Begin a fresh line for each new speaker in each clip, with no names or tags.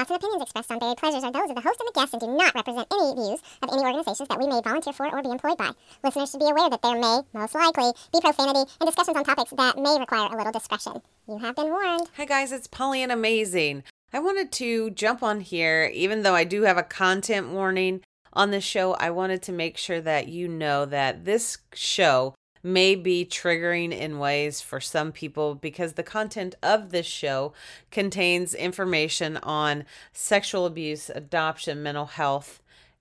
thoughts and opinions expressed on Buried Pleasures are those of the host and the guests and do not represent any views of any organizations that we may volunteer for or be employed by. Listeners should be aware that there may, most likely, be profanity and discussions on topics that may require a little discretion. You have been warned.
Hi guys, it's Pollyanna Amazing. I wanted to jump on here, even though I do have a content warning on this show. I wanted to make sure that you know that this show may be triggering in ways for some people because the content of this show contains information on sexual abuse, adoption, mental health,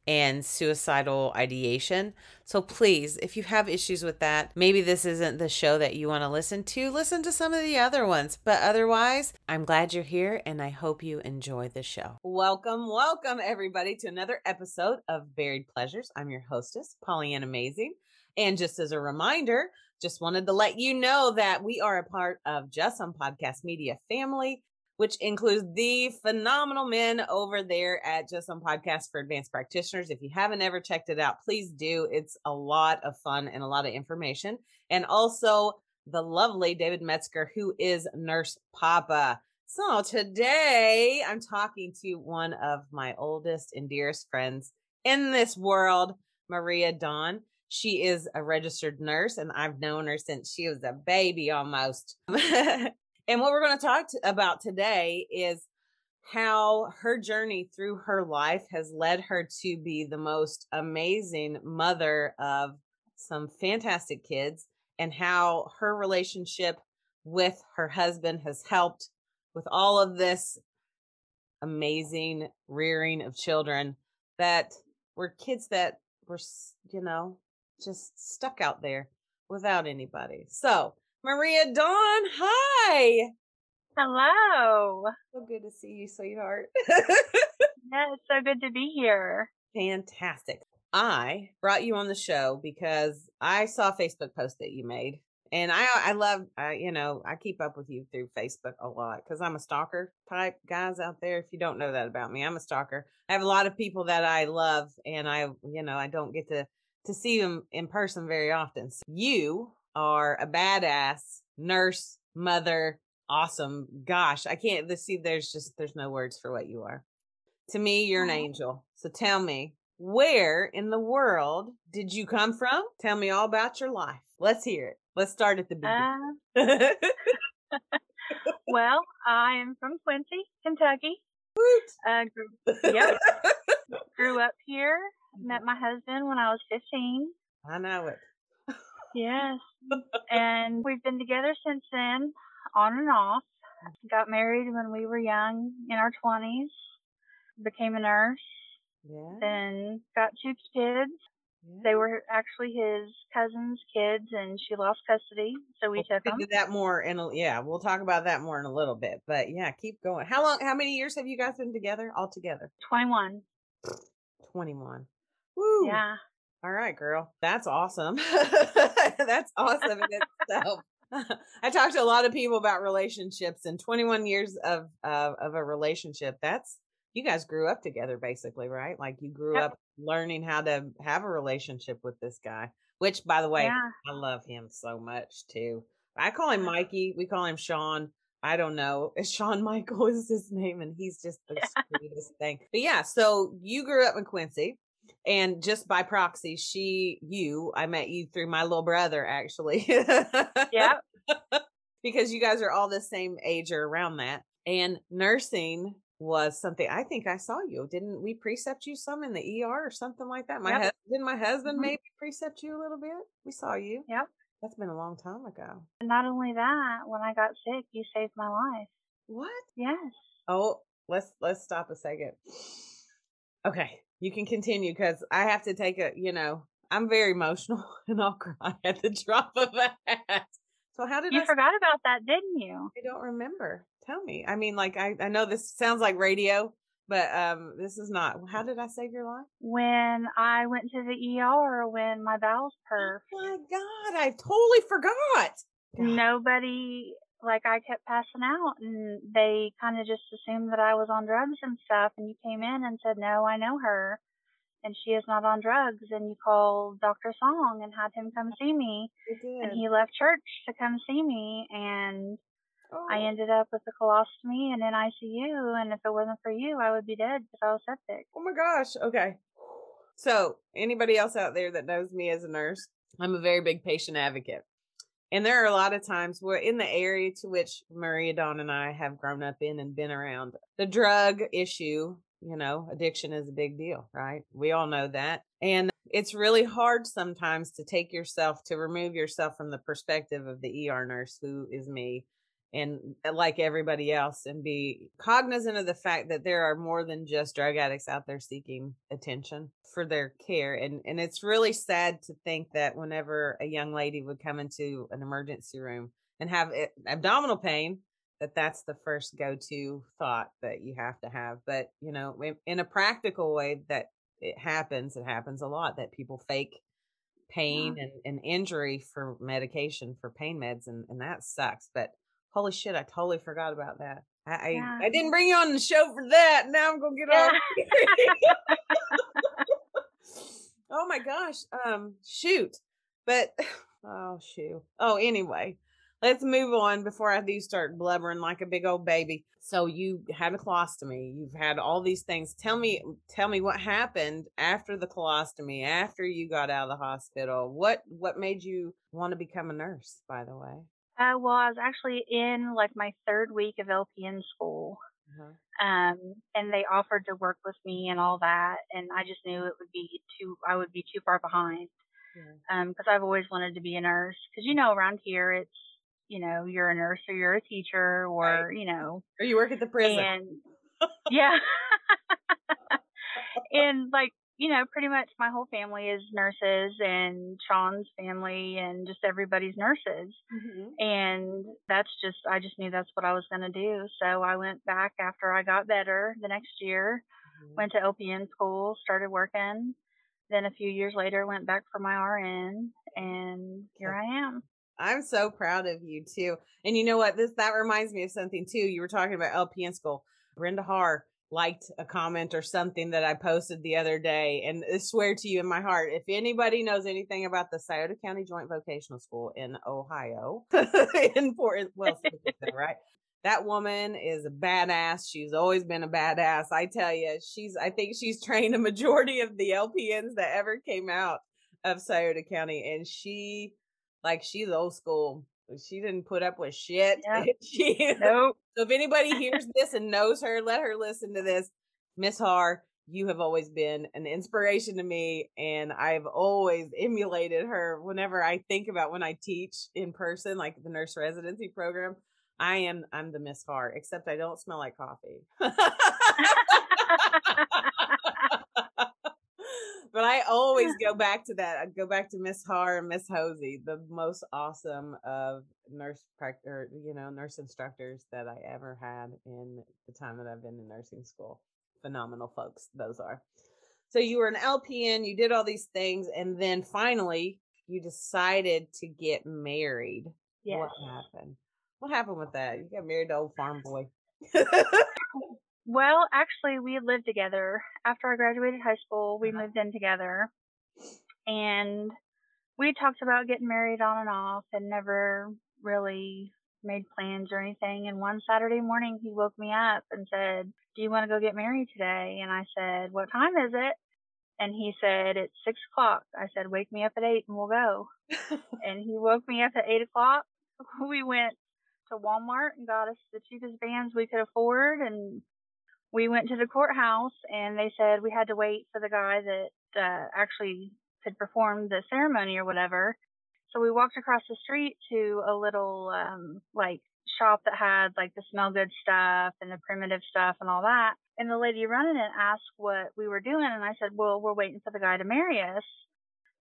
and suicidal ideation. So please, if you have issues with that, maybe this isn't the show that you want to listen to, listen to some of the other ones. But otherwise, I'm glad you're here and I hope you enjoy the show. Welcome, welcome everybody to another episode of Buried Pleasures. I'm your hostess, Pollyanna Amazing. And just as a reminder, just wanted to let you know that we are a part of Just Some Podcast Media family, which includes the phenomenal men over there at Just Some Podcast for Advanced Practitioners. If you haven't ever checked it out, please do. It's a lot of fun and a lot of information. And also the lovely David Metzger, who is Nurse Papa. So today I'm talking to one of my oldest and dearest friends in this world, Maria Dawn. She is a registered nurse, and I've known her since she was a baby almost. and what we're going to talk to, about today is how her journey through her life has led her to be the most amazing mother of some fantastic kids, and how her relationship with her husband has helped with all of this amazing rearing of children that were kids that were, you know, just stuck out there without anybody. So, Maria Dawn, hi.
Hello.
So good to see you, sweetheart.
yeah, it's so good to be here.
Fantastic. I brought you on the show because I saw a Facebook post that you made. And I I love I you know, I keep up with you through Facebook a lot cuz I'm a stalker type guys out there if you don't know that about me. I'm a stalker. I have a lot of people that I love and I you know, I don't get to to see them in person very often. So you are a badass nurse, mother, awesome. Gosh, I can't let's see there's just there's no words for what you are. To me, you're an angel. So tell me, where in the world did you come from? Tell me all about your life. Let's hear it. Let's start at the beginning.
Uh, well, I am from Quincy, Kentucky. Uh, grew, yep. grew up here Met mm-hmm. my husband when I was 15.
I know it.
yes. and we've been together since then, on and off. Mm-hmm. Got married when we were young, in our 20s. Became a nurse. Yeah. Then got two kids. Yeah. They were actually his cousin's kids, and she lost custody, so we
we'll
took them.
That more in a, yeah, we'll talk about that more in a little bit. But yeah, keep going. How long? How many years have you guys been together all together?
Twenty-one.
Twenty-one. Woo.
Yeah.
All right, girl. That's awesome. That's awesome in itself. I talked to a lot of people about relationships and 21 years of uh, of a relationship. That's you guys grew up together basically, right? Like you grew yep. up learning how to have a relationship with this guy, which by the way, yeah. I love him so much too. I call him Mikey. We call him Sean. I don't know. It's Sean Michael is his name, and he's just the yeah. sweetest thing. But yeah, so you grew up in Quincy and just by proxy she you i met you through my little brother actually.
Yeah
because you guys are all the same age or around that. And nursing was something i think i saw you. Didn't we precept you some in the er or something like that? My yep. husband didn't my husband mm-hmm. maybe precept you a little bit? We saw you.
Yep.
That's been a long time ago.
And not only that when i got sick you saved my life.
What?
Yes.
Oh let's let's stop a second. Okay you can continue because I have to take a, you know, I'm very emotional and I'll cry at the drop of a hat. So how did
you
I
forgot about that, didn't you?
I don't remember. Tell me. I mean, like I, I know this sounds like radio, but um, this is not. How did I save your life?
When I went to the ER when my bowels perfed.
Oh my God, I totally forgot.
God. Nobody like I kept passing out and they kind of just assumed that I was on drugs and stuff and you came in and said, no, I know her and she is not on drugs and you called Dr. Song and had him come see me and he left church to come see me and Oh. I ended up with a colostomy and in ICU, and if it wasn't for you, I would be dead because I was septic.
Oh my gosh. Okay. So, anybody else out there that knows me as a nurse, I'm a very big patient advocate. And there are a lot of times where in the area to which Maria Dawn and I have grown up in and been around, the drug issue, you know, addiction is a big deal, right? We all know that. And it's really hard sometimes to take yourself to remove yourself from the perspective of the ER nurse who is me and uh, like everybody else and be cognizant of the fact that there are more than just drug addicts out there seeking attention for their care and and it's really sad to think that whenever a young lady would come into an emergency room and have it, abdominal pain that that's the first go-to thought that you have to have but you know in a practical way that it happens it happens a lot that people fake pain yeah. and, and injury for medication for pain meds and, and that sucks but holy shit, I totally forgot about that. I yeah. I, I, didn't bring you on the show for that. Now I'm gonna get yeah. on. oh my gosh. Um, shoot. But oh shoot. Oh, anyway, let's move on before I do start blubbering like a big old baby. So you had a colostomy. You've had all these things. Tell me, tell me what happened after the colostomy. After you got out of the hospital, what what made you want to become a nurse? By the way.
Uh, well, I was actually in like my third week of LPN school. Uh-huh. Um, and they offered to work with me and all that, and I just knew it would be too, I would be too far behind. Yeah. Um, cause I've always wanted to be a nurse. Cause you know, around here it's, you know, you're a nurse or you're a teacher or, right. you know,
or you work at the prison.
And yeah. and like you know, pretty much my whole family is nurses and Sean's family and just everybody's nurses. Mm-hmm. And that's just, I just knew that's what I was going to do. So I went back after I got better the next year, mm-hmm. went to LPN school, started working. Then a few years later, went back for my RN, and here I am.
I'm so proud of you too. And you know what? This that reminds me of something too. You were talking about LPN school. Brenda Har liked a comment or something that I posted the other day. And I swear to you in my heart, if anybody knows anything about the Scioto County Joint Vocational School in Ohio, in Port, well, right? That woman is a badass. She's always been a badass. I tell you, she's, I think she's trained a majority of the LPNs that ever came out of Scioto County. And she, like, she's old school she didn't put up with shit. Yep. she, nope. So if anybody hears this and knows her, let her listen to this. Miss Har, you have always been an inspiration to me and I've always emulated her whenever I think about when I teach in person, like the nurse residency program. I am I'm the Miss Har, except I don't smell like coffee. But I always go back to that. I go back to Miss Har and Miss Hosey, the most awesome of nurse practitioner, you know, nurse instructors that I ever had in the time that I've been in nursing school. Phenomenal folks, those are. So you were an LPN, you did all these things, and then finally you decided to get married.
Yes.
What happened? What happened with that? You got married to old farm boy.
Well, actually, we lived together. After I graduated high school, we uh-huh. moved in together. And we talked about getting married on and off and never really made plans or anything. And one Saturday morning, he woke me up and said, Do you want to go get married today? And I said, What time is it? And he said, It's six o'clock. I said, Wake me up at eight and we'll go. and he woke me up at eight o'clock. We went to Walmart and got us the cheapest bands we could afford and we went to the courthouse and they said we had to wait for the guy that uh, actually had performed the ceremony or whatever. So we walked across the street to a little um like shop that had like the smell good stuff and the primitive stuff and all that. And the lady running it asked what we were doing and I said, "Well, we're waiting for the guy to marry us."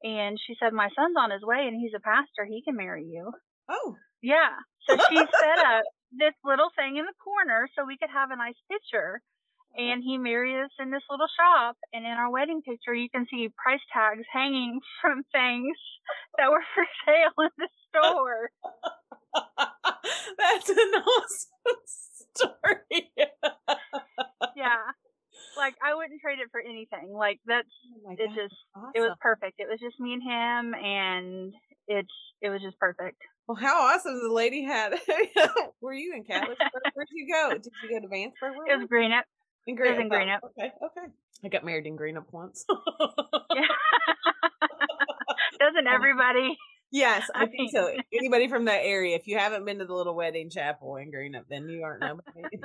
And she said, "My son's on his way and he's a pastor. He can marry you."
Oh.
Yeah. So she set up this little thing in the corner so we could have a nice picture and he married us in this little shop. And in our wedding picture, you can see price tags hanging from things that were for sale in the store.
That's an awesome story.
yeah. Like I wouldn't trade it for anything. Like that's oh it just awesome. it was perfect. It was just me and him and it's it was just perfect.
Well, how awesome the lady had. Were you in Catholic? Where'd you go? Did you go to Vanceburg?
It was Greenup.
In Greenup. Was
in Greenup.
Oh, okay, okay. I got married in Greenup once.
yeah. Doesn't everybody?
Yes, I think so. Anybody from that area, if you haven't been to the little wedding chapel in Greenup, then you aren't nobody.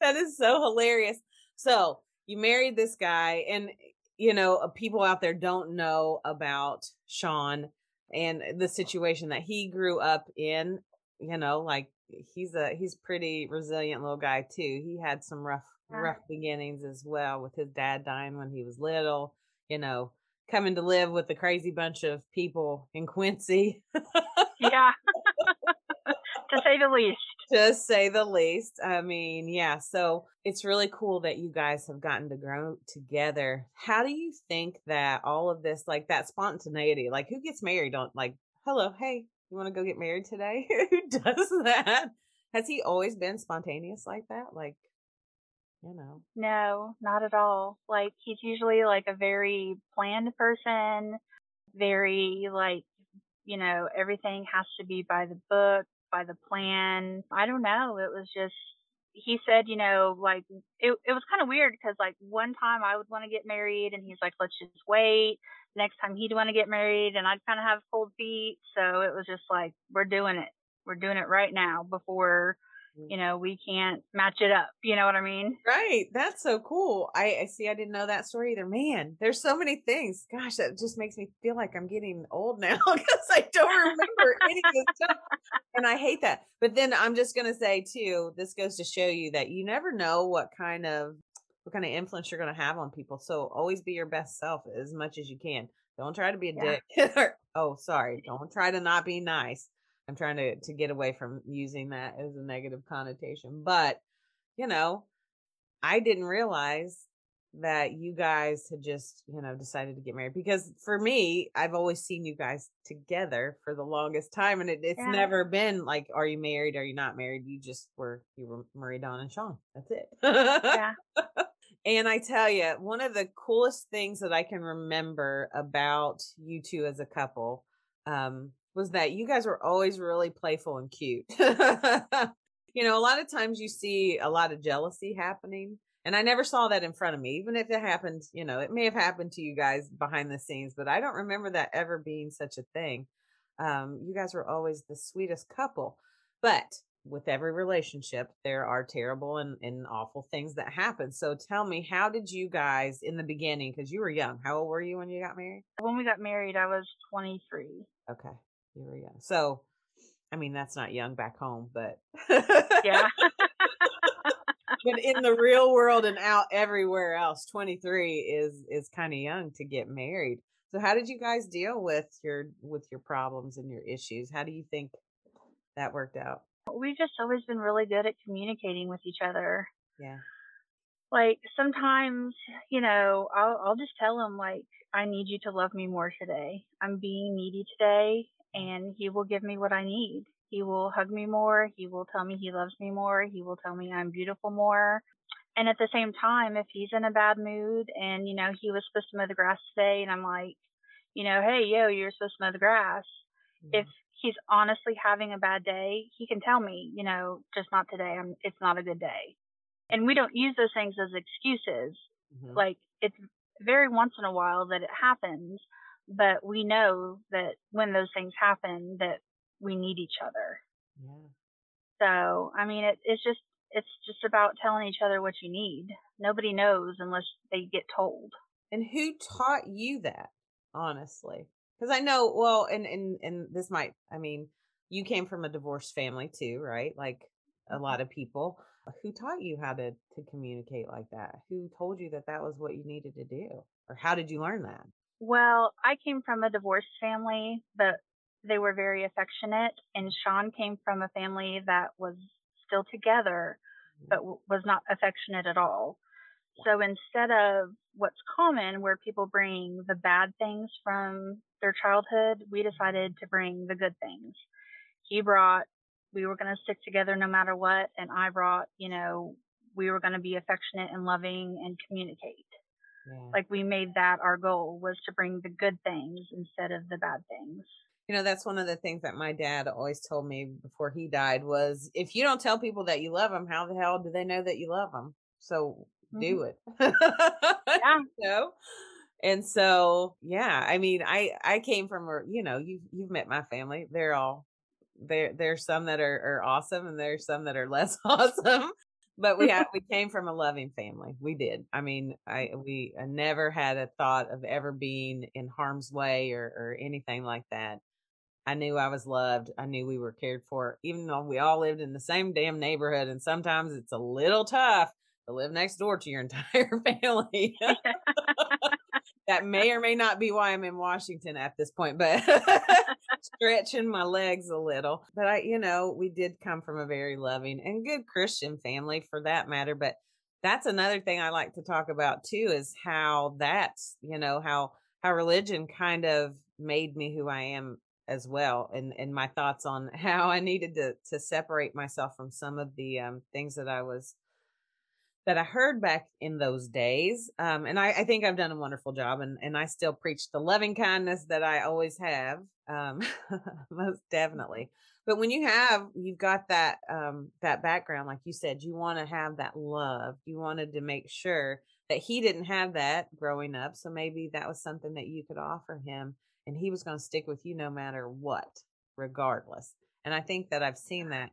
that is so hilarious. So you married this guy, and you know, uh, people out there don't know about Sean and the situation that he grew up in. You know, like he's a he's pretty resilient little guy too. He had some rough rough beginnings as well with his dad dying when he was little. You know, coming to live with a crazy bunch of people in Quincy.
yeah. to say the least.
To say the least. I mean, yeah. So it's really cool that you guys have gotten to grow together. How do you think that all of this, like that spontaneity, like who gets married on, like, hello, hey, you want to go get married today? who does that? Has he always been spontaneous like that? Like, you know.
No, not at all. Like he's usually like a very planned person, very like, you know, everything has to be by the book, by the plan. I don't know. It was just he said, you know, like it it was kind of weird because like one time I would want to get married and he's like, let's just wait. Next time he'd want to get married and I'd kind of have cold feet. So it was just like, we're doing it. We're doing it right now before Mm. you know, we can't match it up. You know what I mean?
Right. That's so cool. I, I see. I didn't know that story either. Man, there's so many things. Gosh, that just makes me feel like I'm getting old now because I don't remember any of this stuff. And I hate that. But then I'm just going to say, too, this goes to show you that you never know what kind of what kind of influence you're going to have on people. So always be your best self as much as you can. Don't try to be a yeah. dick. oh, sorry. Don't try to not be nice I'm trying to to get away from using that as a negative connotation. But, you know, I didn't realize that you guys had just, you know, decided to get married because for me, I've always seen you guys together for the longest time and it, it's yeah. never been like are you married are you not married? You just were you were Marie Dawn and Sean. That's it.
yeah.
And I tell you, one of the coolest things that I can remember about you two as a couple um, was that you guys were always really playful and cute. you know, a lot of times you see a lot of jealousy happening. And I never saw that in front of me, even if it happened, you know, it may have happened to you guys behind the scenes, but I don't remember that ever being such a thing. Um, you guys were always the sweetest couple. But with every relationship, there are terrible and, and awful things that happen. So tell me, how did you guys in the beginning, because you were young, how old were you when you got married?
When we got married, I was 23.
Okay. So, I mean, that's not young back home, but
yeah.
but in the real world and out everywhere else, 23 is is kind of young to get married. So, how did you guys deal with your with your problems and your issues? How do you think that worked out?
We've just always been really good at communicating with each other.
Yeah.
Like sometimes, you know, I'll I'll just tell him like I need you to love me more today. I'm being needy today and he will give me what I need. He will hug me more. He will tell me he loves me more. He will tell me I'm beautiful more. And at the same time, if he's in a bad mood and, you know, he was supposed to mow the grass today and I'm like, you know, hey, yo, you're supposed to mow the grass. Mm-hmm. If he's honestly having a bad day, he can tell me, you know, just not today. I'm, it's not a good day. And we don't use those things as excuses. Mm-hmm. Like it's very once in a while that it happens, but we know that when those things happen that we need each other.
Yeah.
So, I mean, it, it's just, it's just about telling each other what you need. Nobody knows unless they get told.
And who taught you that, honestly? Because I know, well, and, and, and this might, I mean, you came from a divorced family too, right? Like a mm-hmm. lot of people. Who taught you how to, to communicate like that? Who told you that that was what you needed to do? Or how did you learn that?
Well, I came from a divorced family, but they were very affectionate, and Sean came from a family that was still together, but w- was not affectionate at all. So instead of what's common, where people bring the bad things from their childhood, we mm-hmm. decided to bring the good things. He brought, we were going to stick together no matter what, and I brought, you know, we were going to be affectionate and loving and communicate.
Yeah.
Like we made that our goal was to bring the good things instead of the bad things.
you know that's one of the things that my dad always told me before he died was if you don't tell people that you love them how the hell do they know that you love them so mm-hmm. do it yeah so and so yeah i mean i i came from a you know you you've met my family they're all there there's some that are, are awesome and there's some that are less awesome but we have we came from a loving family we did i mean mm. i we uh, never had a thought of ever being in harm's way or or anything like that I knew I was loved. I knew we were cared for, even though we all lived in the same damn neighborhood. And sometimes it's a little tough to live next door to your entire family. that may or may not be why I'm in Washington at this point, but stretching my legs a little. But I, you know, we did come from a very loving and good Christian family for that matter. But that's another thing I like to talk about too is how that's, you know, how how religion kind of made me who I am as well and and my thoughts on how I needed to to separate myself from some of the um, things that I was that I heard back in those days. Um, and I, I, think I've done a wonderful job and, and I still preach the loving kindness that I always have. Um, most definitely. But when you have, you've got that, um, that background, like you said, you want to have that love. You wanted to make sure that he didn't have that growing up. So maybe that was something that you could offer him and he was going to stick with you no matter what, regardless. And I think that I've seen that.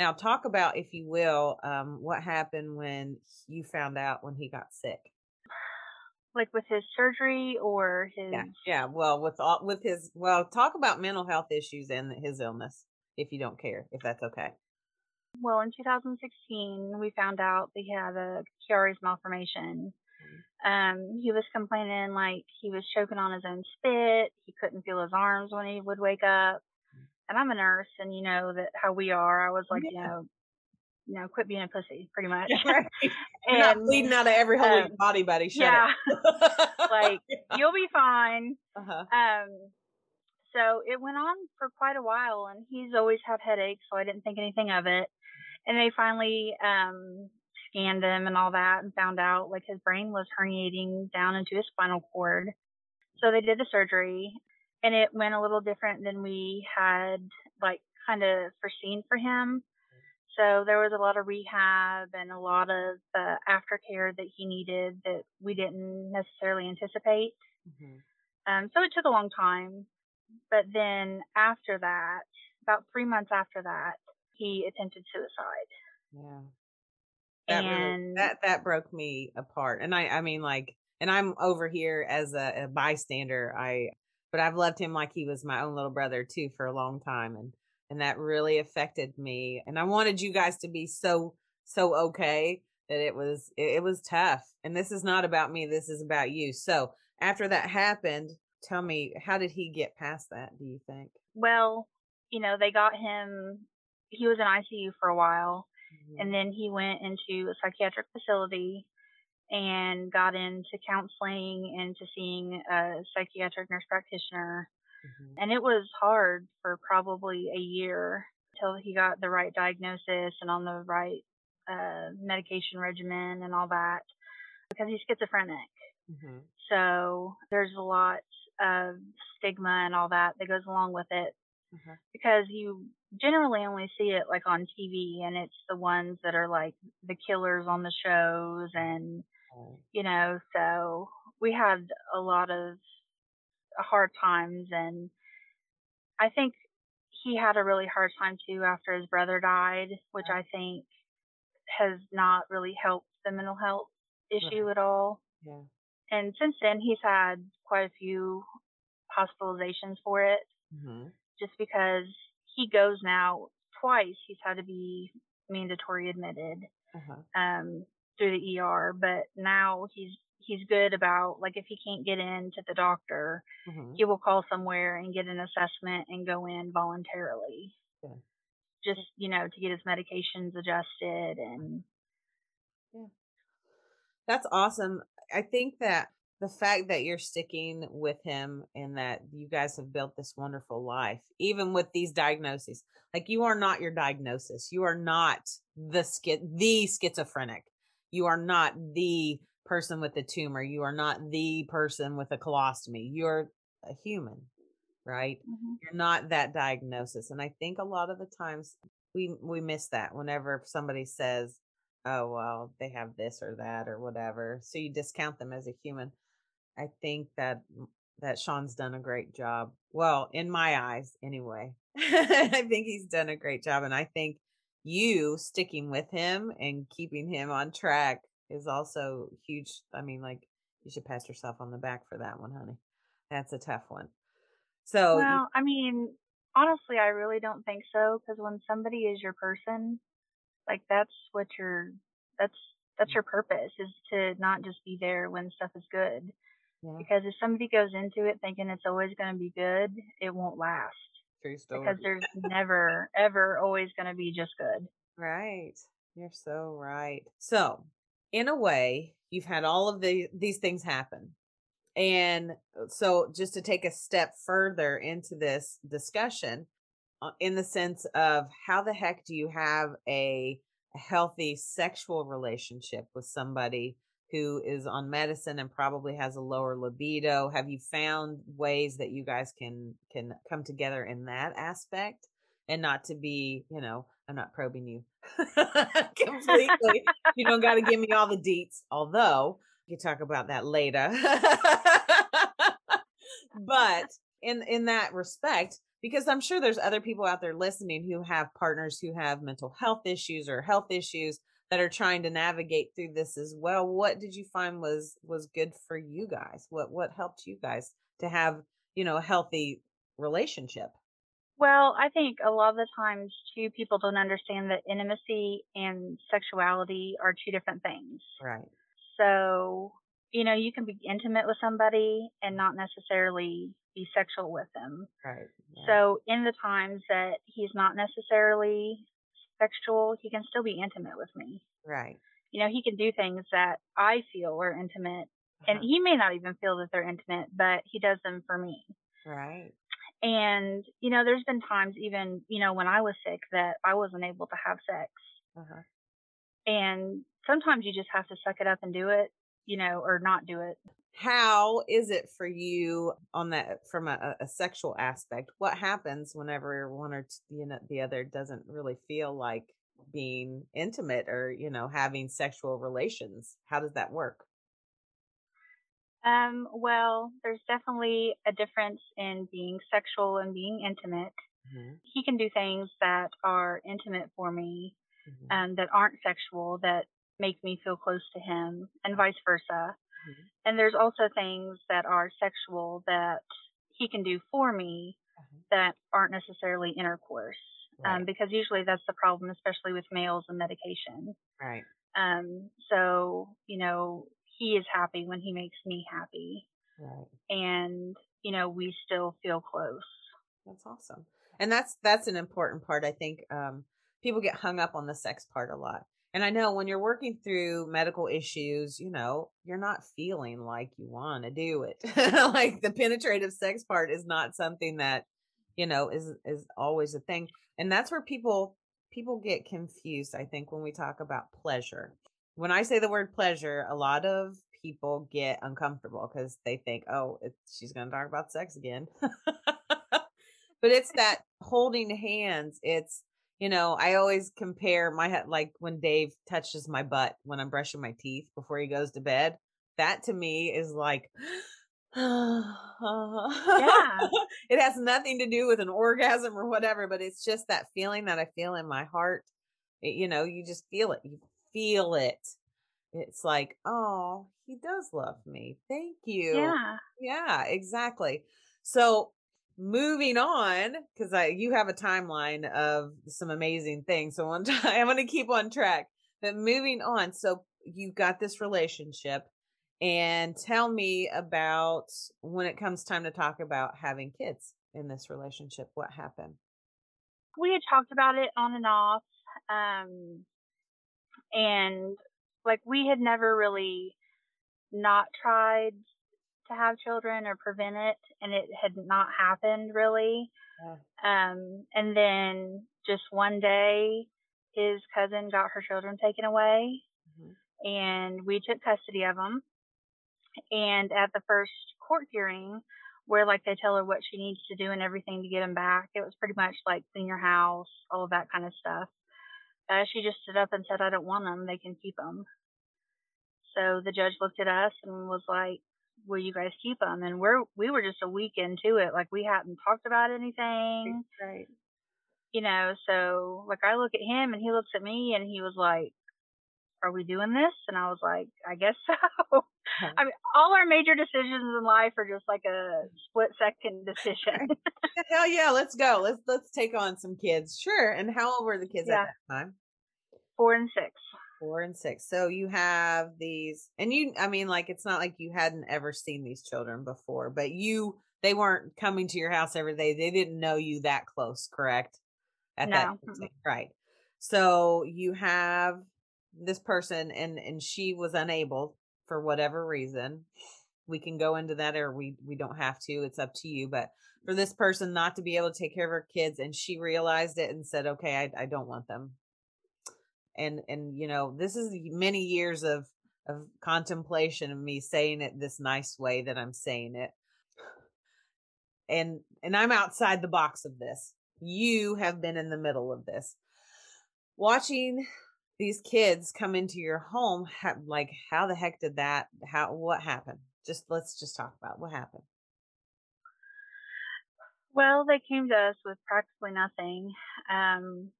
Now, talk about, if you will, um, what happened when you found out when he got sick.
Like with his surgery or his
yeah, yeah. Well, with all with his well, talk about mental health issues and his illness, if you don't care, if that's okay.
Well, in 2016, we found out that he had a Chiari's malformation, um, he was complaining like he was choking on his own spit. He couldn't feel his arms when he would wake up. And I'm a nurse, and you know that how we are. I was like, yeah. you know, you know, quit being a pussy, pretty much.
Right. and not bleeding out of every hole um, in your body, buddy. Shut yeah,
like you'll be fine. Uh-huh. Um, so it went on for quite a while, and he's always had headaches, so I didn't think anything of it. And they finally um scanned him and all that and found out like his brain was herniating down into his spinal cord. So they did the surgery and it went a little different than we had like kind of foreseen for him. So there was a lot of rehab and a lot of uh, aftercare that he needed that we didn't necessarily anticipate. Mm-hmm. Um, so it took a long time. But then after that, about three months after that, he attempted suicide.
Yeah that and really, that that broke me apart and i i mean like and i'm over here as a, a, bystander i but i've loved him like he was my own little brother too for a long time and and that really affected me and i wanted you guys to be so so okay that it was it, it was tough and this is not about me this is about you so after that happened tell me how did he get past that do you think
well you know they got him he was in icu for a while Mm-hmm. And then he went into a psychiatric facility and got into counseling and to seeing a psychiatric nurse practitioner. Mm-hmm. And it was hard for probably a year until he got the right diagnosis and on the right uh, medication regimen and all that because he's schizophrenic. Mm-hmm. So there's a lot of stigma and all that that goes along with it mm-hmm. because you generally only see it like on TV and it's the ones that are like the killers on the shows and you know so we had a lot of hard times and I think he had a really hard time too after his brother died which I think has not really helped the mental health issue right. at all yeah and since then he's had quite a few hospitalizations for it mm-hmm. just because he goes now twice. He's had to be mandatory admitted uh-huh. um, through the ER, but now he's he's good about like if he can't get in to the doctor, mm-hmm. he will call somewhere and get an assessment and go in voluntarily. Yeah. Just you know to get his medications adjusted and.
Yeah. That's awesome. I think that the fact that you're sticking with him and that you guys have built this wonderful life, even with these diagnoses, like you are not your diagnosis. You are not the schi- the schizophrenic. You are not the person with the tumor. You are not the person with a colostomy. You're a human, right? Mm-hmm. You're not that diagnosis. And I think a lot of the times we we miss that whenever somebody says, "Oh, well, they have this or that or whatever." So you discount them as a human. I think that that Sean's done a great job. Well, in my eyes, anyway. I think he's done a great job and I think you sticking with him and keeping him on track is also huge. I mean, like you should pat yourself on the back for that one, honey. That's a tough one. So,
well, I mean, honestly, I really don't think so because when somebody is your person, like that's what your that's that's mm. your purpose is to not just be there when stuff is good. Yeah. Because if somebody goes into it thinking it's always going to be good, it won't last. True story. Because there's never, ever, always going to be just good.
Right. You're so right. So, in a way, you've had all of the, these things happen. And uh, so, just to take a step further into this discussion, uh, in the sense of how the heck do you have a healthy sexual relationship with somebody who is on medicine and probably has a lower libido have you found ways that you guys can can come together in that aspect? And not to be you know i'm not probing you completely you don't got to give me all the deets although you talk about that later. But in in that respect because i'm sure there's other people out there listening who have partners who have mental health issues or health issues that are trying to navigate through this as well what did you find was was good for you guys? What what helped you guys to have you know a healthy relationship?
Well i think a lot of the times too people don't understand that intimacy and sexuality are two different things.
Right.
So you know you can be intimate with somebody and not necessarily be sexual with them.
Right, right.
so in the times that he's not necessarily sexual, he can still be intimate with me.
Right.
You know, he can do things that I feel are intimate, uh-huh. and he may not even feel that they're intimate, but he does them for me.
Right.
And, you know, there's been times even, you know, when I was sick that I wasn't able to have sex. Uh-huh. And sometimes you just have to suck it up and do it, you know, or not do it.
How is it for you on that from a, a sexual aspect? What happens whenever one or two, you know the other doesn't really feel like being intimate or you know having sexual relations? How does that work?
Um, well, there's definitely a difference in being sexual and being intimate. Mm-hmm. He can do things that are intimate for me mm-hmm. um, that aren't sexual that make me feel close to him, and vice versa. Mm-hmm. And there's also things that are sexual that he can do for me mm-hmm. that aren't necessarily intercourse. Um, right. Um, because usually that's the problem, especially with males and medication.
Right.
Um, so, you know, he is happy when he makes me happy.
Right.
And, you know, we still feel close.
That's awesome. And that's that's an important part. I think um, people get hung up on the sex part a lot. And I know when you're working through medical issues, you know, you're not feeling like you want to do it. like the penetrative sex part is not something that, you know, is is always a thing. And that's where people people get confused, I think, when we talk about pleasure. When I say the word pleasure, a lot of people get uncomfortable because they think, oh, she's going to talk about sex again. but it's that holding hands. It's you know, I always compare my like when Dave touches my butt when I'm brushing my teeth before he goes to bed. That to me is like yeah. it has nothing to do with an orgasm or whatever, but it's just that feeling that I feel in my heart. It, you know, you just feel it. You feel it. It's like, oh, he does love me. Thank you.
Yeah.
Yeah, exactly. So moving on because i you have a timeline of some amazing things so i'm going to keep on track but moving on so you got this relationship and tell me about when it comes time to talk about having kids in this relationship what happened?
We had talked about it on and off um and like we had never really not tried to have children or prevent it, and it had not happened really. Yeah. Um, and then just one day, his cousin got her children taken away, mm-hmm. and we took custody of them. And at the first court hearing, where like they tell her what she needs to do and everything to get him back. It was pretty much like clean your house, all of that kind of stuff. Uh, she just stood up and said, "I don't want them. They can keep them." So the judge looked at us and was like, "Will you guys keep them?" And we're we were just a week into it, like we hadn't talked about anything,
Right.
you know. So like I look at him and he looks at me and he was like, "Are we doing this?" And I was like, "I guess so." I mean, all our major decisions in life are just like a split second decision.
Hell yeah, let's go. Let's let's take on some kids. Sure. And how old were the kids
Yeah.
at that time?
Four and six.
Four and six. So you have these, and you, I mean, like, it's not like you hadn't ever seen these children before, but you, they weren't coming to your house every day. They didn't know you that close, correct? At
No,
that right. So you have this person, and and she was unable for whatever reason. We can go into that, or we we don't have to. It's up to you. But for this person not to be able to take care of her kids, and she realized it and said, "Okay, I I don't want them." And and you know this is many years of of contemplation of me saying it this nice way that i'm saying it. And and i'm outside the box of this. You have been in the middle of this. Watching these kids come into your home ha- like how the heck did that how what happened? Just let's just talk about what happened.
Well, they came to us with practically nothing. Um,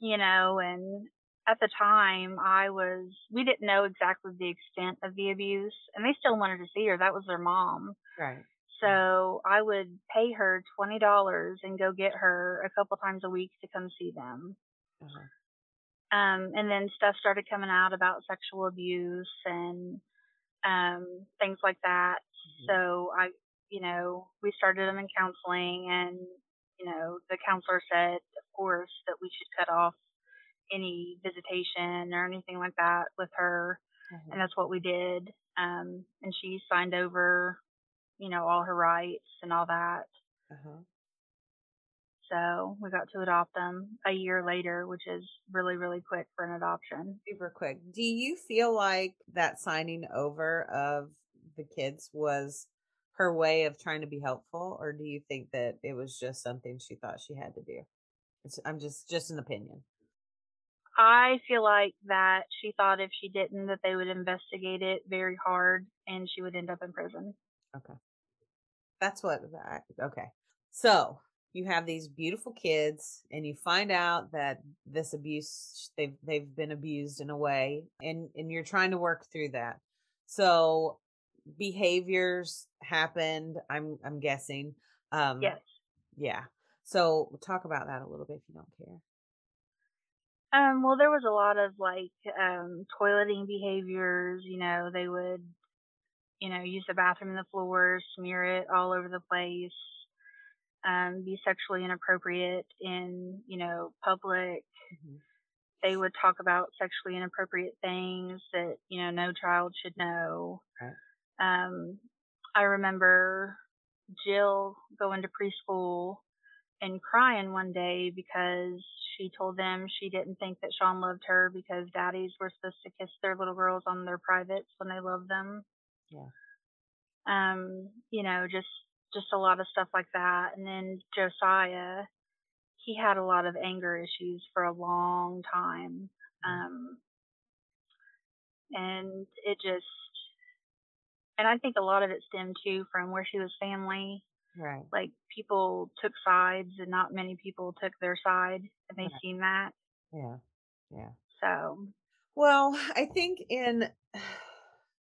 you know, and at the time I was, we didn't know exactly the extent of the abuse and they still wanted to see her. That was their mom.
right
So I would pay her $20 and go get her a couple times a week to come see them.
uh-huh.
Um, and then stuff started coming out about sexual abuse and, um, things like that.
Mhm.
So I, you know, we started them in counseling and, you know, the counselor said, of course, that we should cut off any visitation or anything like that with her.
Uh-huh.
And that's what we did. Um, and she signed over, you know, all her rights and all that.
Uh-huh.
So we got to adopt them a year later, which is really, really quick for an adoption.
super quick. Do you feel like that signing over of the kids was her way of trying to be helpful, or do you think that it was just something she thought she had to do? It's, I'm just just an opinion.
I feel like that she thought if she didn't, that they would investigate it very hard and she would end up in prison.
Okay, that's what. I, okay, so you have these beautiful kids, and you find out that this abuse they've they've been abused in a way, and and you're trying to work through that. So behaviors happened. I'm I'm guessing. Um,
Yes.
Yeah. So talk about that a little bit if you don't care.
Um, well, there was a lot of like um, toileting behaviors. You know, they would, you know, use the bathroom and the floor, smear it all over the place, um, be sexually inappropriate in, you know, public.
Mhm.
They would talk about sexually inappropriate things that, you know, no child should know.
Right.
Um, I remember Jill going to preschool and crying one day because she told them she didn't think that Sean loved her because daddies were supposed to kiss their little girls on their privates when they loved them.
Yeah.
Um, you know, just just a lot of stuff like that. And then Josiah, he had a lot of anger issues for a long time. Um and it just and I think a lot of it stemmed too from where she was family
Right.
like people took sides and not many people took their side and they
Right.
seen that
Yeah. Yeah.
so
Well, I think in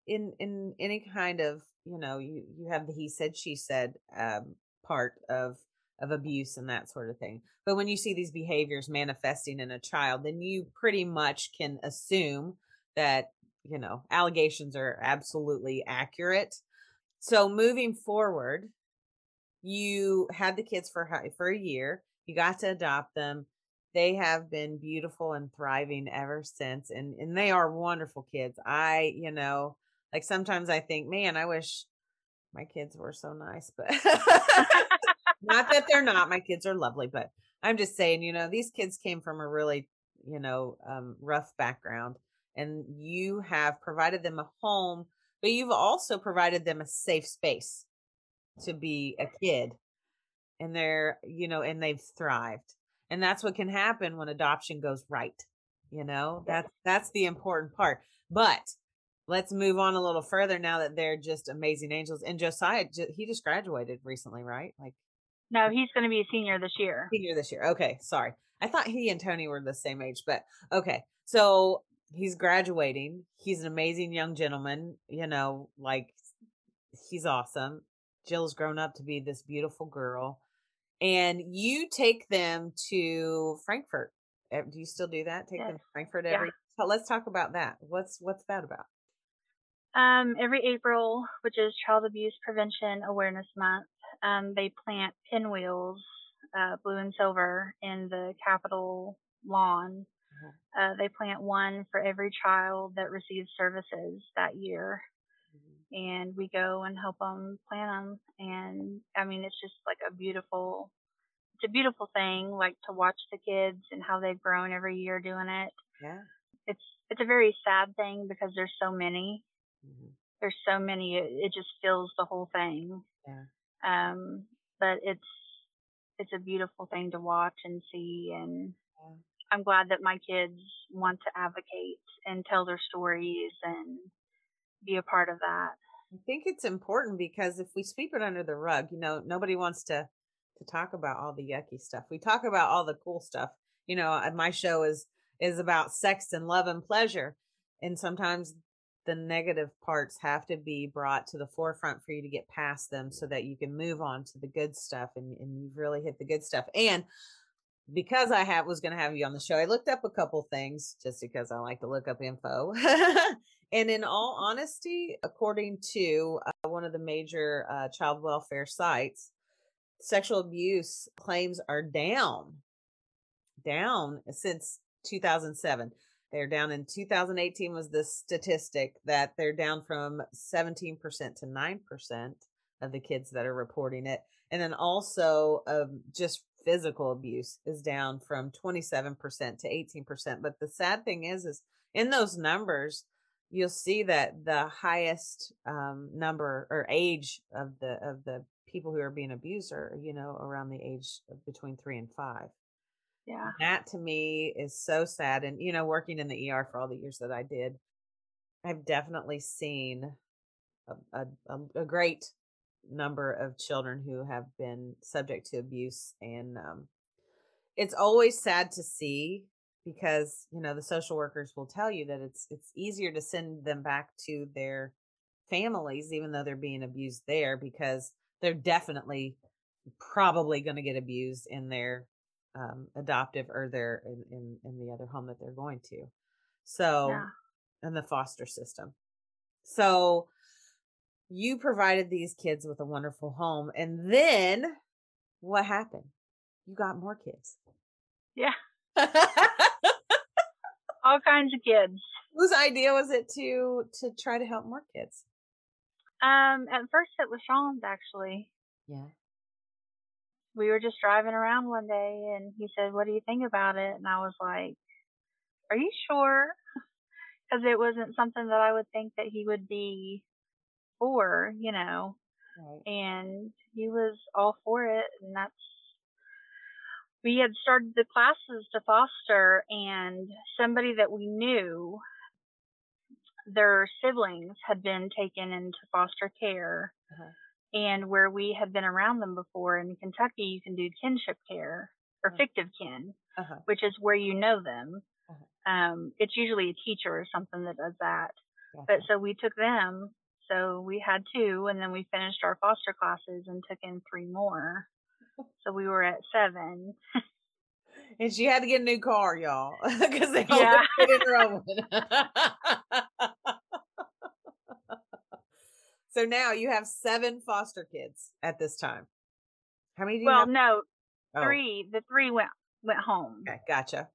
in in any kind of you know you you have the he said she said um, part of of abuse and that sort of thing. But when you see these behaviors manifesting in a child, then you pretty much can assume that you know allegations are absolutely accurate. So moving forward, you had the kids for for a year. You got to adopt them they have been beautiful and thriving ever since and and they are wonderful kids i you know like sometimes i think man i wish my kids were so nice but not that they're not my kids are lovely but i'm just saying you know these kids came from a really you know um, rough background and you have provided them a home but you've also provided them a safe space to be a kid and they're, you know, and they've thrived. And that's what can happen when adoption goes right. You know, that's that's the important part. But let's move on a little further now that they're just amazing angels. And Josiah, he just graduated recently, right? Like,
no, he's going to be a senior this year.
Senior this year. Okay, sorry. I thought he and Tony were the same age, but okay. So he's graduating. He's an amazing young gentleman. You know, like he's awesome. Jill's grown up to be this beautiful girl, and you take them to Frankfort. Eh, do you still do that? Take yes. them to Frankfort every. Yeah. So let's talk about that. What's what's that about?
Um, every April, which is Child Abuse Prevention Awareness Month, um, they plant pinwheels, uh, blue and silver, in the Capitol lawn. Uh, they plant one for every child that receives services that year. Mm-hmm. And we go and help them plant them. And I mean, it's just like a beautiful, it's a beautiful thing, like to watch the kids and how they've grown every year doing it.
Yeah.
It's, it's a very sad thing because there's so many Mm-hmm. There's so many, it, it, just fills the whole thing.
Yeah.
Um, but it's it's a beautiful thing to watch and see, and yeah. I'm glad that my kids want to advocate and tell their stories and be a part of that.
I think it's important because if we sweep it under the rug, you know, nobody wants to to talk about all the yucky stuff. We talk about all the cool stuff. You know, uh, my show is is about sex and love and pleasure. And sometimes the negative parts have to be brought to the forefront for you to get past them so that you can move on to the good stuff and, and you've really hit the good stuff. And because I have was going to have you on the show, I looked up a couple things just because I like to look up info. and in all honesty, according to uh, one of the major uh, child welfare sites, sexual abuse claims are down, down since 2007. They're down in 2018 was the statistic that they're down from 17% to 9% of the kids that are reporting it. And then also um, just physical abuse is down from 27% to 18%. But the sad thing is, is in those numbers, you'll see that the highest um, number or age of the of the people who are being abused are you know around the age of between three and five
yeah.
That to me is so sad. And, you know, working in the ER for all the years that I did, I've definitely seen a, a, a great number of children who have been subject to abuse. And um, it's always sad to see because, you know, the social workers will tell you that it's it's easier to send them back to their families, even though they're being abused there, because they're definitely probably going to get abused in their um, adoptive or they're in, in, in the other home that they're going to. So, yeah. and the foster system. So, you provided these kids with a wonderful home. And then what happened? You got more kids.
Yeah. All kinds of kids.
Whose idea was it to to try to help more kids?
Um, at first it was Sean's actually.
Yeah
we were just driving around one day and he said, What do you think about it? And I was like, Are you sure? Because it wasn't something that I would think that he would be for, you know. Right. And he was all for it. And that's, we had started the classes to foster, and somebody that we knew, their siblings had been taken into foster care. Uh-huh and where we had been around them before in Kentucky, you can do kinship care or uh-huh. fictive kin, uh-huh. which is where you know them. Uh-huh. Um, it's usually a teacher or something that does that. But so we took them. So we had two, and then we finished our foster classes and took in three more. so we were at seven.
and she had to get a new car, y'all, because they all yeah. in her own. So now you have seven foster kids at this time. How many do you
well,
have?
no, oh. three. The three went went home.
Okay, gotcha.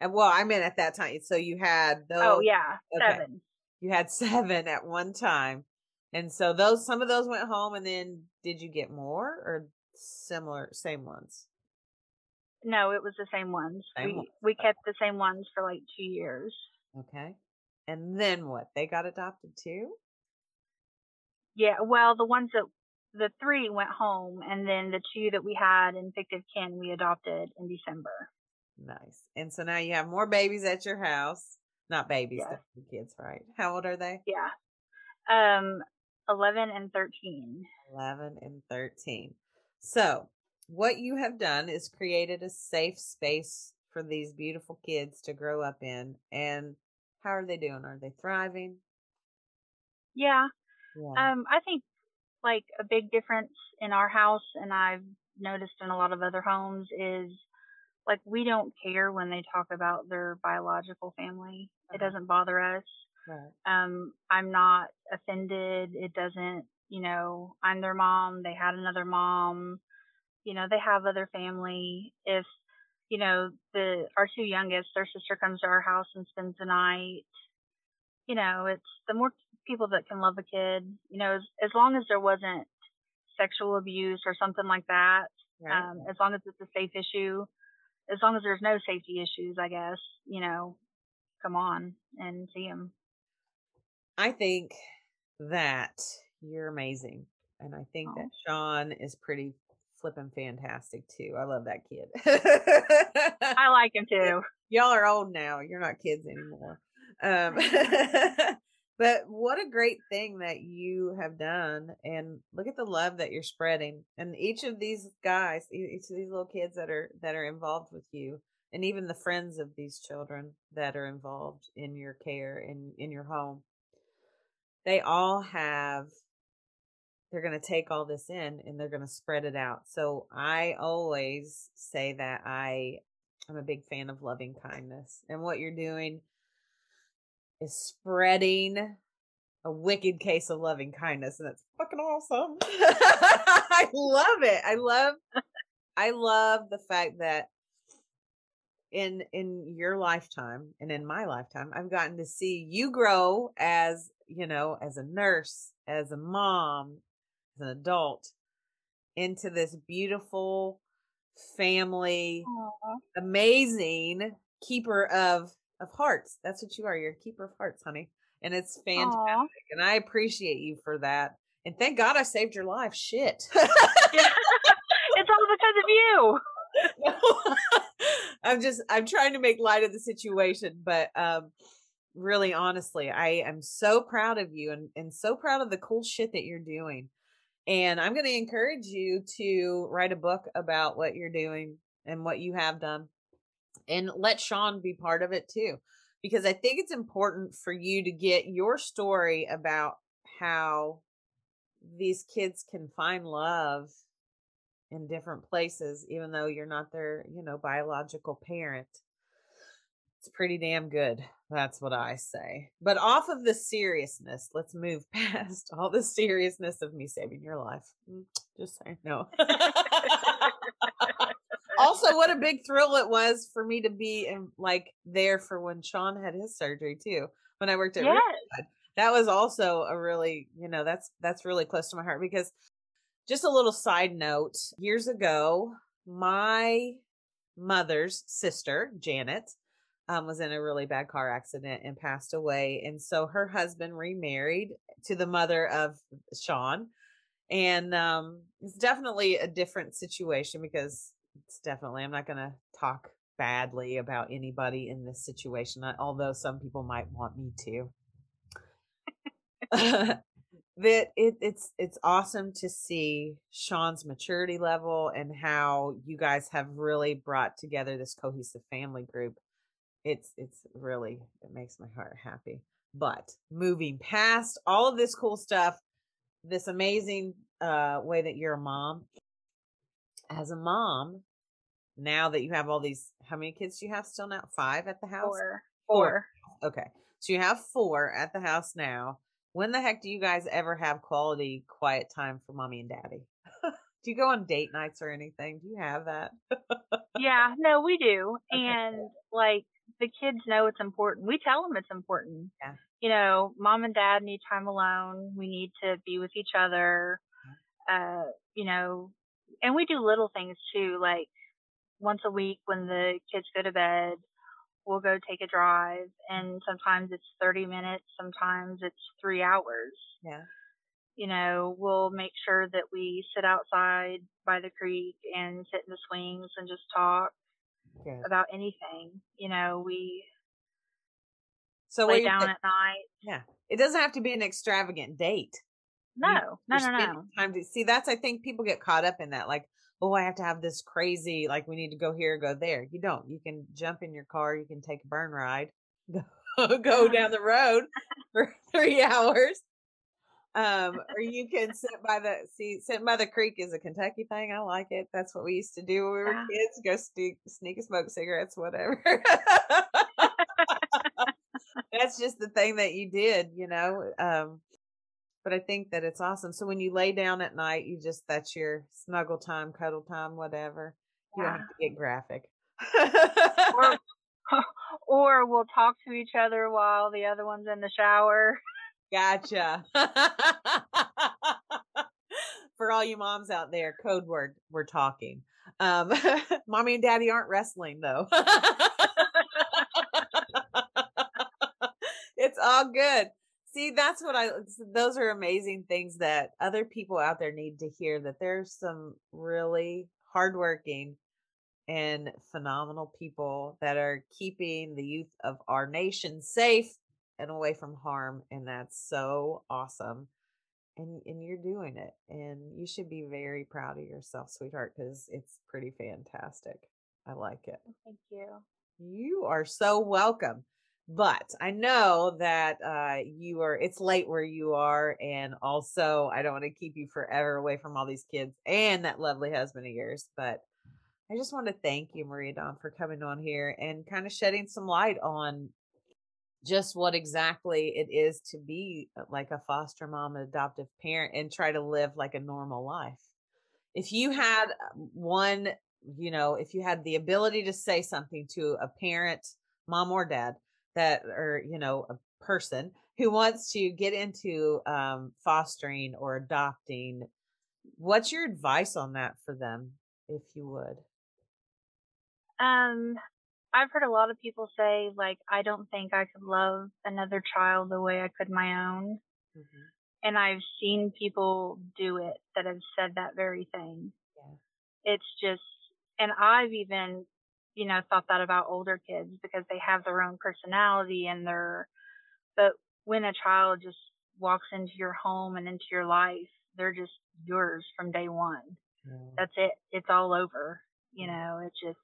And well, I meant at that time. So you had oh, those.
Oh yeah, okay. seven.
You had seven at one time, and so those some of those went home, and then did you get more or similar same ones?
No, it was the same ones. Same we ones. we kept the same ones for like two years.
Okay, and then what? They got adopted too.
Yeah, well, the ones that the three went home, and then the two that we had in fictive kin we adopted in December.
Nice. And so now you have more babies at your house. Not babies,
Yes.
kids, right? How old are they?
Yeah. Um, 11 and 13.
11 and 13. So, what you have done is created a safe space for these beautiful kids to grow up in. And how are they doing? Are they thriving?
Yeah.
Yeah.
Um, I think like a big difference in our house, and I've noticed in a lot of other homes, is like we don't care when they talk about their biological family. It
Uh-huh.
doesn't bother us.
right.
Um, I'm not offended. It doesn't, you know, I'm their mom. They had another mom. You know, they have other family. If, you know, the our two youngest, their sister comes to our house and spends the night. You know, it's the more people that can love a kid. You know, as, as long as there wasn't sexual abuse or something like that.
Right.
Um, as long as it's a safe issue, as long as there's no safety issues, I guess. You know, come on and see them.
I think that you're amazing. And I think that Sean is pretty flipping fantastic too. I love that kid.
I like him too.
Y'all are old now. You're not kids anymore. Um, but what a great thing that you have done. And look at the love that you're spreading. And each of these guys, each of these little kids that are that are involved with you, and even the friends of these children that are involved in your care and in your home, they all have they're going to take all this in and they're going to spread it out. So I always say that I I'm a big fan of loving kindness. And what you're doing is spreading a wicked case of loving kindness and it's fucking awesome. I love it. I love I love the fact that in in your lifetime and in my lifetime I've gotten to see you grow as, you know, as a nurse, as a mom, as an adult into this beautiful family
Aw.
amazing keeper of of hearts. That's what you are. You're a keeper of hearts, honey. And it's fantastic.
Aw.
And I appreciate you for that. And thank God I saved your life. Shit.
it's all because of you.
I'm just I'm trying to make light of the situation, but um really honestly, I am so proud of you and, and so proud of the cool shit that you're doing. And I'm going to encourage you to write a book about what you're doing and what you have done. And let Sean be part of it too. Because I think it's important for you to get your story about how these kids can find love in different places, even though you're not their, you know, biological parent. It's pretty damn good. That's what I say. But off of the seriousness, let's move past all the seriousness of me saving your life. Mm, Just saying, no. also, what a big thrill it was for me to be in, like there for when Sean had his surgery too. When I worked at
Yes.
Riverside. that was also a really, you know, that's that's really close to my heart because just a little side note, years ago, my mother's sister, Janet, um, was in a really bad car accident and passed away. And so her husband remarried to the mother of Sean. And um, it's definitely a different situation because it's definitely, I'm not going to talk badly about anybody in this situation, uh, although some people might want me to. that it, it's it's awesome to see Sean's maturity level and how you guys have really brought together this cohesive family group. It's it's really it makes my heart happy. But moving past all of this cool stuff, this amazing uh way that you're a mom. As a mom, now that you have all these how many kids do you have still now? Five at the house?
Four.
Four.
Four.
Okay. So you have four at the house now. When the heck do you guys ever have quality quiet time for mommy and daddy? do you go on date nights or anything? Do you have that?
Yeah, no, we do.
Okay,
And like the kids know it's important. We tell them it's important.
Yeah.
You know, mom and dad need time alone. We need to be with each other. Uh, you know, and we do little things too, like once a week when the kids go to bed, we'll go take a drive and sometimes it's 30 minutes, sometimes it's 3 hours.
Yeah.
you know, we'll make sure that we sit outside by the creek and sit in the swings and just talk Good. about anything. You know, we
so
lay down th- at night.
Yeah, it doesn't have to be an extravagant date.
No, no, no, no.
Time to see. That's I think people get caught up in that. Like, oh, I have to have this crazy. Like, we need to go here, go there. You don't. You can jump in your car. You can take a burn ride. Go down the road for three hours um, or you can sit by the see sitting by the creek is a Kentucky thing. I like it. That's what we used to do when we were kids. Go sneak sneak and smoke cigarettes, whatever. That's just the thing that you did, you know. Um, but I think that it's awesome. So when you lay down at night, you just that's your snuggle time, cuddle time, whatever. You don't have to get graphic.
or, or we'll talk to each other while the other one's in the shower.
Gotcha. For all you moms out there, code word, we're talking. Um, mommy and daddy aren't wrestling though. it's all good. See, that's what I, those are amazing things that other people out there need to hear that there's some really hardworking and phenomenal people that are keeping the youth of our nation safe and away from harm and that's so awesome and and you're doing it and you should be very proud of yourself sweetheart because it's pretty fantastic. I like it.
Thank you.
You are so welcome but i know that uh you are it's late where you are and also i don't want to keep you forever away from all these kids and that lovely husband of yours but I just want to thank you, Maria Dawn, for coming on here and kind of shedding some light on just what exactly it is to be uh, like a foster mom, an adoptive parent, and try to live like a normal life. If you had uh, one, you know, if you had the ability to say something to a parent, mom or dad, that, or, you know, a person who wants to get into um, fostering or adopting, what's your advice on that for them, if you would?
Um, I've heard a lot of people say like I don't think I could love another child the way I could my own. Mm-hmm. And I've seen people do it that have said that very thing. Yeah. It's just and I've even you know thought that about older kids because they have their own personality and their but when a child just walks into your home and into your life, they're just yours from day one. Yeah. That's it. It's all over. You mm. know, it's just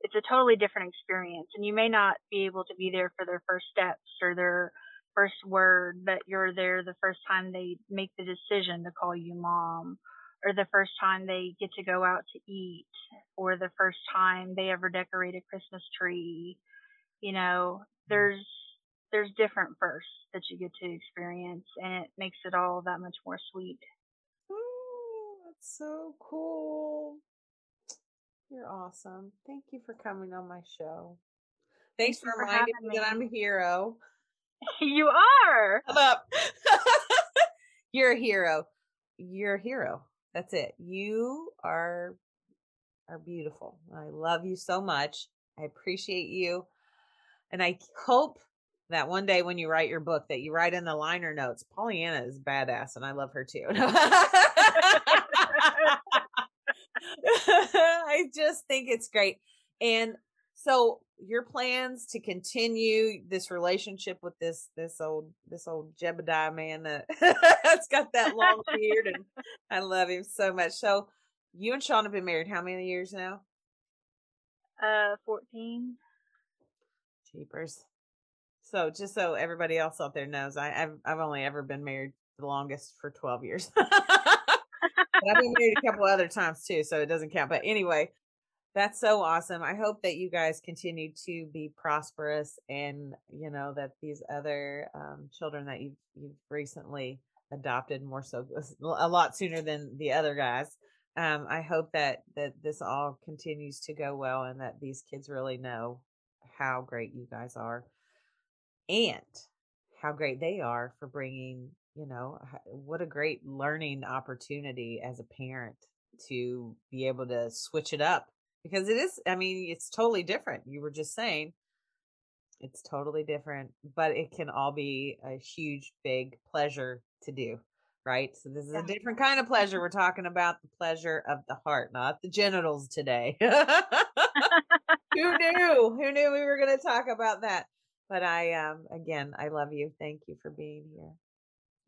it's a totally different experience and you may not be able to be there for their first steps or their first word but you're there the first time they make the decision to call you mom or the first time they get to go out to eat or the first time they ever decorate a christmas tree you know mm-hmm. there's there's different firsts that you get to experience and it makes it all that much more sweet
oh that's so cool you're awesome. Thank you for coming on my show. Thanks for, for reminding me, that I'm a hero.
You are.
Up. You're a hero. You're a hero. That's it. You are are beautiful. I love you so much. I appreciate you. And I hope that one day when you write your book that you write in the liner notes, Pollyanna is badass and I love her too. I just think it's great. And so your plans to continue this relationship with this this old this old Jebediah man that has got that long beard and I love him so much. So you and Sean have been married how many years now?
Uh 14.
Cheapers. So just so everybody else out there knows, I, I've I've only ever been married the longest for twelve years. I've been married a couple other times too, so it doesn't count. But anyway, that's so awesome. I hope that you guys continue to be prosperous and you know that these other um, children that you've you've recently adopted more so a lot sooner than the other guys. Um, I hope that that this all continues to go well and that these kids really know how great you guys are and how great they are for bringing you know what a great learning opportunity as a parent to be able to switch it up because it is i mean it's totally different you were just saying it's totally different but it can all be a huge big pleasure to do
right? So this is a different kind of pleasure. We're talking about the pleasure of the heart, not the genitals today. Who knew? Who knew we were going to talk about that? But I um again, I love you. Thank you for being here.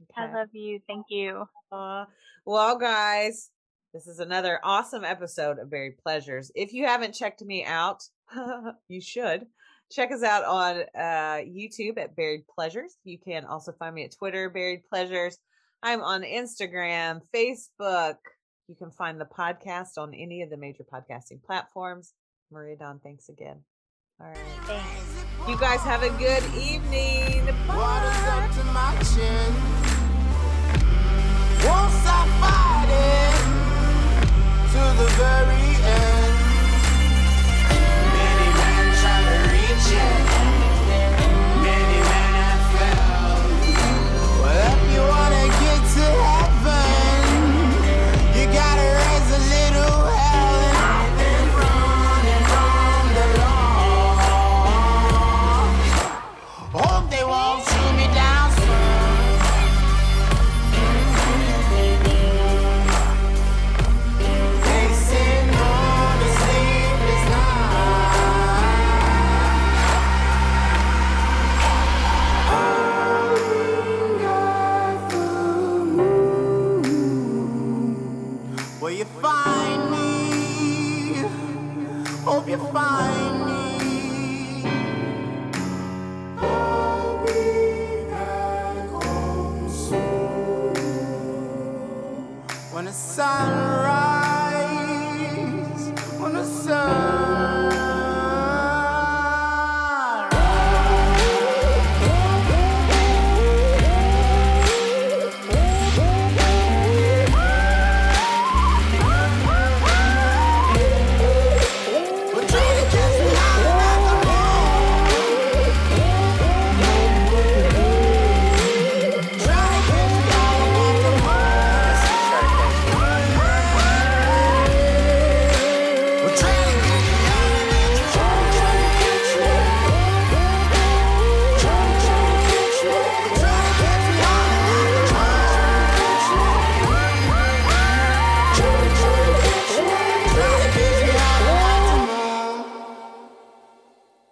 Okay. I love you. Thank you.
Uh, well, guys, this is another awesome episode of Buried Pleasures. If you haven't checked me out, you should. Check us out on uh, YouTube at Buried Pleasures. You can also find me at Twitter, Buried Pleasures. I'm on Instagram, Facebook. You can find the podcast on any of the major podcasting platforms. Maria Don, thanks again. All right. Thanks. You guys have a good evening. Water's the very end. Many men try to reach it.